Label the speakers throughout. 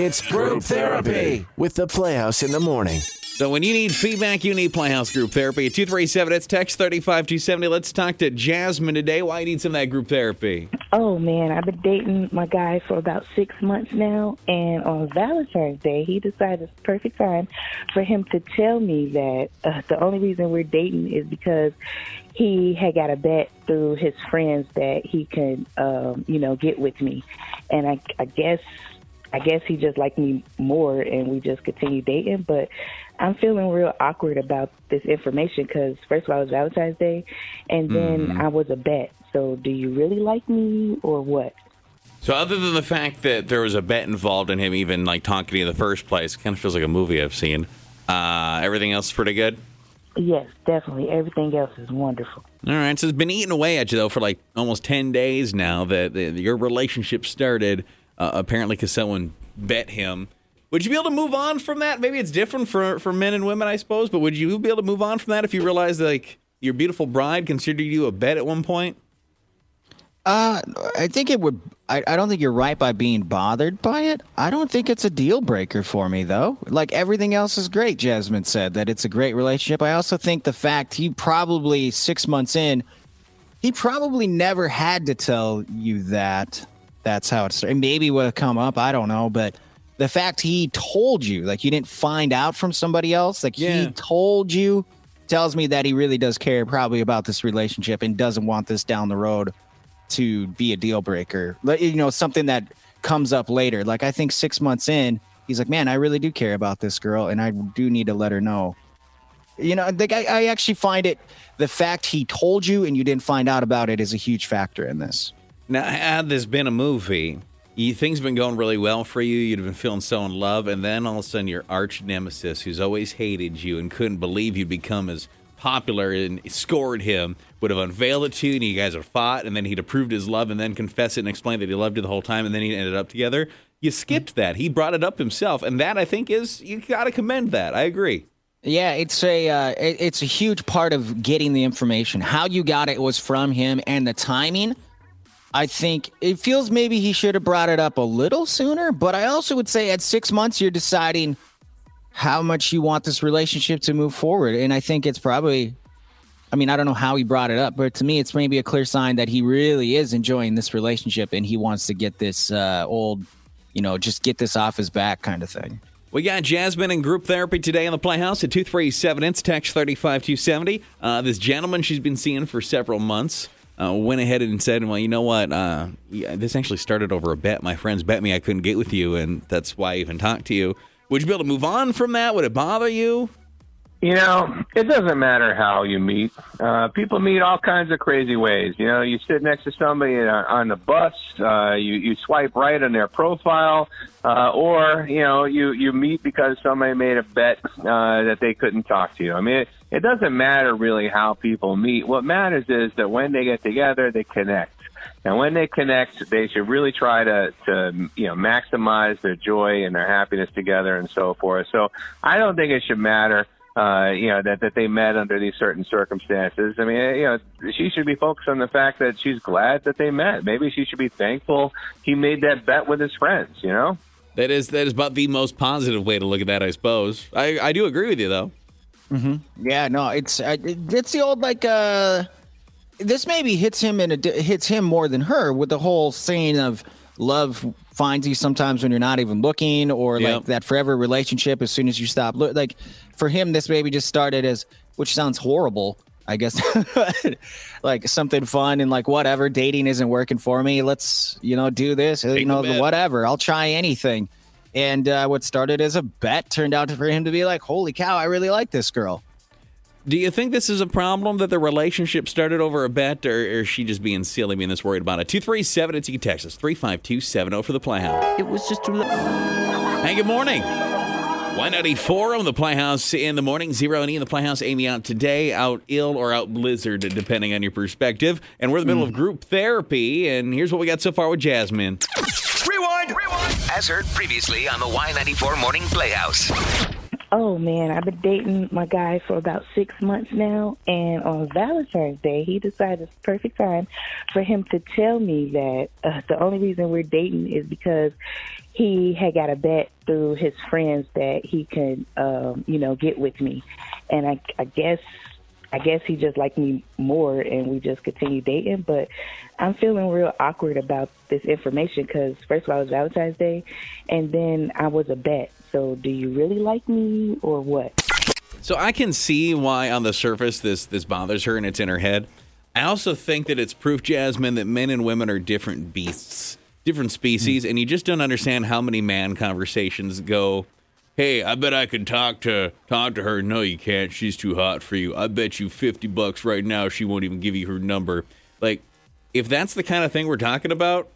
Speaker 1: It's group therapy with the Playhouse in the morning.
Speaker 2: So when you need feedback, you need Playhouse Group Therapy. 237, it's text 35270. Let's talk to Jasmine today. Why you need some of that group therapy?
Speaker 3: Oh man, I've been dating my guy for about six months now, and on Valentine's Day, he decided it's the perfect time for him to tell me that uh, the only reason we're dating is because he had got a bet through his friends that he could, um, you know, get with me, and I, I guess I guess he just liked me more and we just continued dating. But I'm feeling real awkward about this information because, first of all, it was Valentine's Day and then
Speaker 2: Mm-hmm.
Speaker 3: I was a bet. So, do you really like me or what?
Speaker 2: So other than the fact that there was a bet involved in him even like talking to you in the first place, kind of feels like a movie I've seen. Uh, everything else is pretty good.
Speaker 3: Yes, definitely. Everything else is wonderful.
Speaker 2: All right, so it's been eating away at you though for like almost ten days now that, that your relationship started. Uh, apparently, because someone bet him. Would you be able to move on from that? Maybe it's different for for men and women, I suppose. But would you be able to move on from that if you realized like your beautiful bride considered you a bet at one point?
Speaker 4: Uh, I think it would. I, I don't think you're right by being bothered by it. I don't think it's a deal breaker for me, though. Like everything else is great, Jasmine said that it's a great relationship. I also think the fact he probably six months in, he probably never had to tell you that. That's how it's. And maybe would have come up. I don't know, but the fact he told you, like you didn't find out from somebody else, like
Speaker 2: Yeah.
Speaker 4: he told you, tells me that he really does care probably about this relationship and doesn't want this down the road to be a deal breaker. Like, You know, something that comes up later. Like I think six months in, he's like, "Man, I really do care about this girl, and I do need to let her know." You know, like I, I actually find it the fact he told you and you didn't find out about it is a huge factor in this.
Speaker 2: Now, had this been a movie, you, things been going really well for you. You'd have been feeling so in love, and then all of a sudden, your arch nemesis, who's always hated you and couldn't believe you'd become as popular and scored him, would have unveiled it to you, and you guys have fought, and then he'd approved his love, and then confessed it and explained that he loved you the whole time, and then he ended up together. You skipped that. He brought it up himself, and that I think is you got to commend that. I agree.
Speaker 4: Yeah, it's a uh, it, it's a huge part of getting the information. How you got it was from him, and the timing. I think it feels maybe he should have brought it up a little sooner. But I also would say at six months you're deciding how much you want this relationship to move forward, and I think it's probably. I mean, I don't know how he brought it up, but to me, it's maybe a clear sign that he really is enjoying this relationship and he wants to get this uh, old, you know, just get this off his back kind of thing.
Speaker 2: We got Jasmine in group therapy today in the Playhouse at 237 It's text 35270. Uh, this gentleman she's been seeing for several months uh, went ahead and said, Well, you know what? Uh, yeah, this actually started over a bet. My friends bet me I couldn't get with you, and that's why I even talked to you. Would you be able to move on from that? Would it bother you?
Speaker 5: You know, it doesn't matter how you meet. Uh, people meet all kinds of crazy ways. You know, you sit next to somebody on, the bus, uh, you, you swipe right on their profile, uh, or, you know, you, you meet because somebody made a bet uh, that they couldn't talk to you. I mean, it, it doesn't matter really how people meet. What matters is that when they get together, they connect. And when they connect, they should really try to, to you know maximize their joy and their happiness together and so forth. So I don't think it should matter, uh, you know, that that they met under these certain circumstances. I mean, you know, she should be focused on the fact that she's glad that they met. Maybe she should be thankful he made that bet with his friends. You know.
Speaker 2: That is that is about the most positive way to look at that, I suppose. I, I do agree with you though.
Speaker 4: Yeah, no, it's uh, it's the old like uh this maybe hits him in a di- hits him more than her with the whole saying of love finds you sometimes when you're not even looking or
Speaker 2: Yep.
Speaker 4: like that forever relationship as soon as you stop look like for him this maybe just started as which sounds horrible I guess like something fun and like whatever dating isn't working for me let's you know do this you
Speaker 2: Take the
Speaker 4: know whatever I'll try anything and uh, what started as a bet turned out for him to be like holy cow I really like this girl
Speaker 2: Do you think this is a problem that the relationship started over a bet, or, or is she just being silly, being this worried about it? 237, it's you can text us 35270 for the Playhouse.
Speaker 1: It was just too late.
Speaker 2: Hey, good morning. Y94 on the Playhouse in the morning. Zero and E in the Playhouse. Amy out today, out ill or out blizzard, depending on your perspective. And we're in the middle of group therapy. And here's what we got so far with Jasmine.
Speaker 6: Rewind. Rewind. As heard previously on the Y94 Morning Playhouse.
Speaker 3: Oh man, I've been dating my guy for about six months now, and on Valentine's Day, he decided it's the perfect time for him to tell me that uh, the only reason we're dating is because he had got a bet through his friends that he could, um, you know, get with me, and I, I guess, I guess he just liked me more, and we just continued dating. But I'm feeling real awkward about this information because first of all, it was Valentine's Day, and then I was a bet. So, do you really like me or what?
Speaker 2: So I can see why on the surface this this bothers her and it's in her head. I also think that it's proof, Jasmine, that men and women are different beasts, different species, and you just don't understand how many man conversations go. Hey, I bet I could talk to talk to her. No, you can't. She's too hot for you. I bet you fifty bucks right now she won't even give you her number. Like, if that's the kind of thing we're talking about,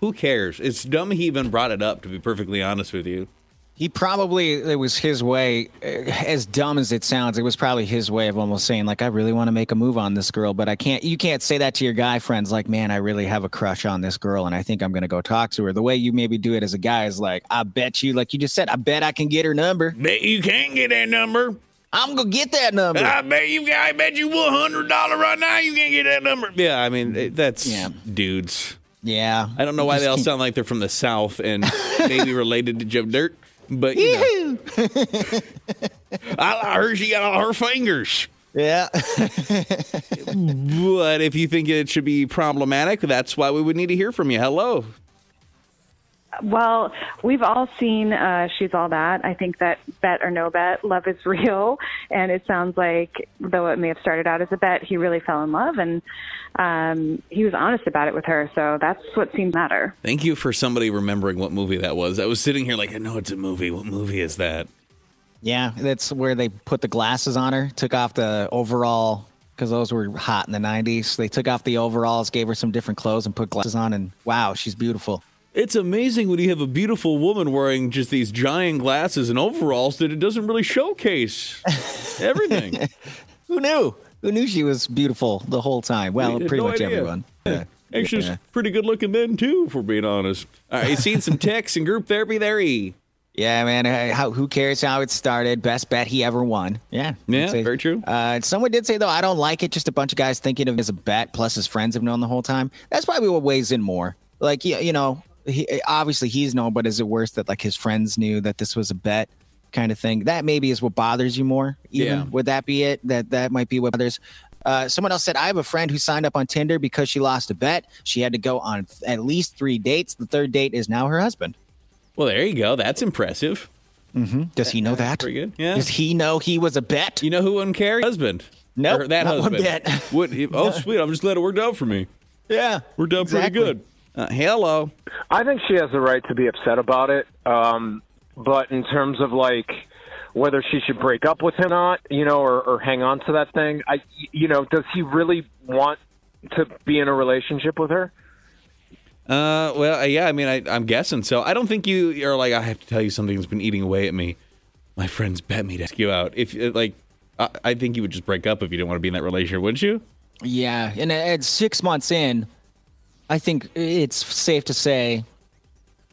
Speaker 2: who cares? It's dumb he even brought it up. To be perfectly honest with you.
Speaker 4: He probably it was his way, uh, as dumb as it sounds. It was probably his way of almost saying like, "I really want to make a move on this girl, but I can't." You can't say that to your guy friends, like, "Man, I really have a crush on this girl, and I think I'm going to go talk to her." The way you maybe do it as a guy is like, "I bet you," like you just said, "I bet I can get her number.
Speaker 2: Bet you can't get that number.
Speaker 4: I'm gonna get that number."
Speaker 2: I bet you, I bet you one hundred dollar right now. You can't get that number. Yeah, I mean that's
Speaker 4: Yeah.
Speaker 2: dudes.
Speaker 4: yeah,
Speaker 2: I don't know why they all
Speaker 4: keep-
Speaker 2: sound like they're from the south and maybe related to Joe Dirt, but you know, I, I heard she got all her fingers.
Speaker 4: Yeah.
Speaker 2: But if you think it should be problematic, that's why we would need to hear from you. Hello.
Speaker 7: Well, we've all seen uh, She's All That. I think that bet or no bet, love is real. And it sounds like, though it may have started out as a bet, he really fell in love and um, he was honest about it with her. So that's what seemed to matter.
Speaker 2: Thank you for somebody remembering what movie that was. I was sitting here like, I know it's a movie. What movie is that?
Speaker 4: Yeah, that's where they put the glasses on her, took off the overall because those were hot in the 90s. They took off the overalls, gave her some different clothes, and put glasses on, and wow, she's beautiful.
Speaker 2: It's amazing when you have a beautiful woman wearing just these giant glasses and overalls that it doesn't really showcase everything.
Speaker 4: Who knew? Who knew she was beautiful the whole time? Well,
Speaker 2: We
Speaker 4: pretty
Speaker 2: no
Speaker 4: much
Speaker 2: idea.
Speaker 4: everyone. Yeah.
Speaker 2: Actually,
Speaker 4: Yeah.
Speaker 2: she's pretty good looking then too, if we're being honest. All right, you seen some texts and group therapy there, E.
Speaker 4: Yeah, man. How, who cares how it started? Best bet he ever won. Yeah.
Speaker 2: Yeah,
Speaker 4: say-
Speaker 2: very true.
Speaker 4: Uh, someone did say, though, I don't like it. Just a bunch of guys thinking of it as a bet, plus his friends have known the whole time. That's probably what weighs in more. Like, you, you know, he, obviously he's known, but is it worse that like his friends knew that this was a bet kind of thing? That maybe is what bothers you more. Even
Speaker 2: Yeah.
Speaker 4: would that be it? That that might be what bothers. Uh, someone else said, I have a friend who signed up on Tinder because she lost a bet. She had to go on at least three dates. The third date is now her husband.
Speaker 2: Well, there you go. That's impressive. Mm-hmm.
Speaker 4: Does he know that?
Speaker 2: Pretty good. Yeah.
Speaker 4: Does he know he was a bet?
Speaker 2: You know who wouldn't care? Husband.
Speaker 4: Nope,
Speaker 2: Or that
Speaker 4: not one
Speaker 2: husband.
Speaker 4: bit.
Speaker 2: Would, oh, sweet. I'm just glad it worked out for me.
Speaker 4: yeah.
Speaker 2: Worked out
Speaker 4: Exactly.
Speaker 2: pretty good. Uh, hello.
Speaker 5: I think she has the right to be upset about it. Um, but in terms of like whether she should break up with him or not, you know, or, or hang on to that thing, I, you know, does he really want to be in a relationship with her?
Speaker 2: Uh, well, uh, yeah. I mean, I, I'm guessing so. I don't think you are like. I have to tell you something that's been eating away at me. My friends bet me to ask you out. If uh, like, I, I think you would just break up if you didn't want to be in that relationship, wouldn't you?
Speaker 4: Yeah. And at six months in, I think it's safe to say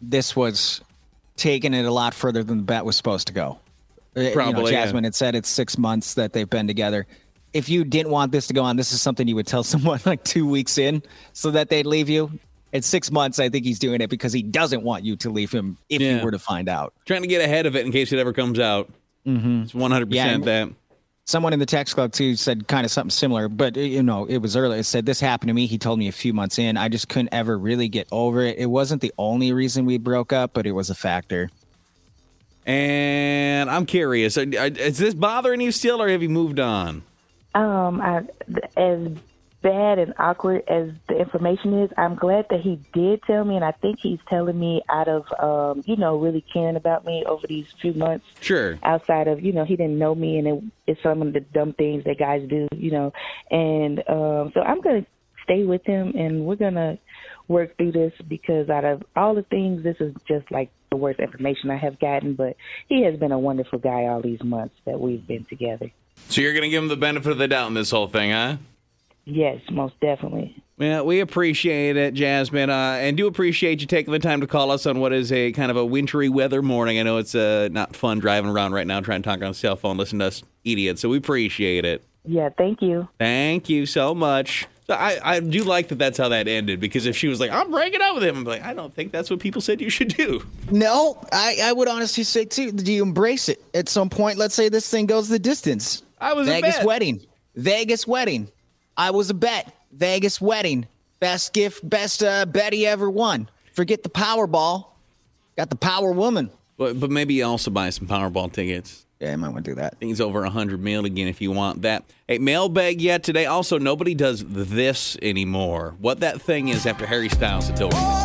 Speaker 4: this was taking it a lot further than the bet was supposed to go. Uh, you know,
Speaker 2: Probably, yeah.
Speaker 4: Jasmine had said it's six months that they've been together. If you didn't want this to go on, this is something you would tell someone like two weeks in so that they'd leave you. At six months, I think he's doing it because he doesn't want you to leave him if
Speaker 2: Yeah.
Speaker 4: you were to find out.
Speaker 2: Trying to get ahead of it in case it ever comes out. Mm-hmm. It's 100
Speaker 4: Yeah,
Speaker 2: percent that.
Speaker 4: Someone in the text club too said kind of something similar but uh, you know it was earlier it said this happened to me he told me a few months in. I just couldn't ever really get over it. It wasn't the only reason we broke up but it was a factor.
Speaker 2: And I'm curious, are- are- is this bothering you still, or have you moved on?
Speaker 3: Um, I, as bad and awkward as the information is, I'm glad that he did tell me, and I think he's telling me out of, um, you know, really caring about me over these few months.
Speaker 2: Sure.
Speaker 3: Outside of, you know, he didn't know me, and it, it's some of the dumb things that guys do, you know, and um, so I'm gonna stay with him, and we're gonna work through this because out of all the things, this is just like the worst information I have gotten. But he has been a wonderful guy all these months that we've been together.
Speaker 2: So you're going to give him the benefit of the doubt in this whole thing, huh?
Speaker 3: Yes, most definitely.
Speaker 2: Well, we appreciate it, Jasmine, uh, and do appreciate you taking the time to call us on what is a kind of a wintry weather morning. I know it's uh, not fun driving around right now trying to talk on a cell phone, listen to us idiots, so we appreciate it.
Speaker 3: Yeah, thank you.
Speaker 2: Thank you so much. So I, I do like that that's how that ended because if she was like, I'm breaking up with him, I'm like, I don't think that's what people said you should do.
Speaker 4: No, I, I would honestly say too. Do you embrace it at some point? Let's say this thing goes the distance.
Speaker 2: I was a
Speaker 4: Vegas
Speaker 2: bet.
Speaker 4: wedding. Vegas wedding. I was a bet. Vegas wedding. Best gift, best uh, bet he ever won. Forget the Powerball. Got the Power Woman.
Speaker 2: But, but maybe you also buy some Powerball tickets.
Speaker 4: Yeah, I might want to do that.
Speaker 2: Things over 100 mil again if you want that. Hey, mailbag yet today. Also, nobody does this anymore. What that thing is after Harry Styles me.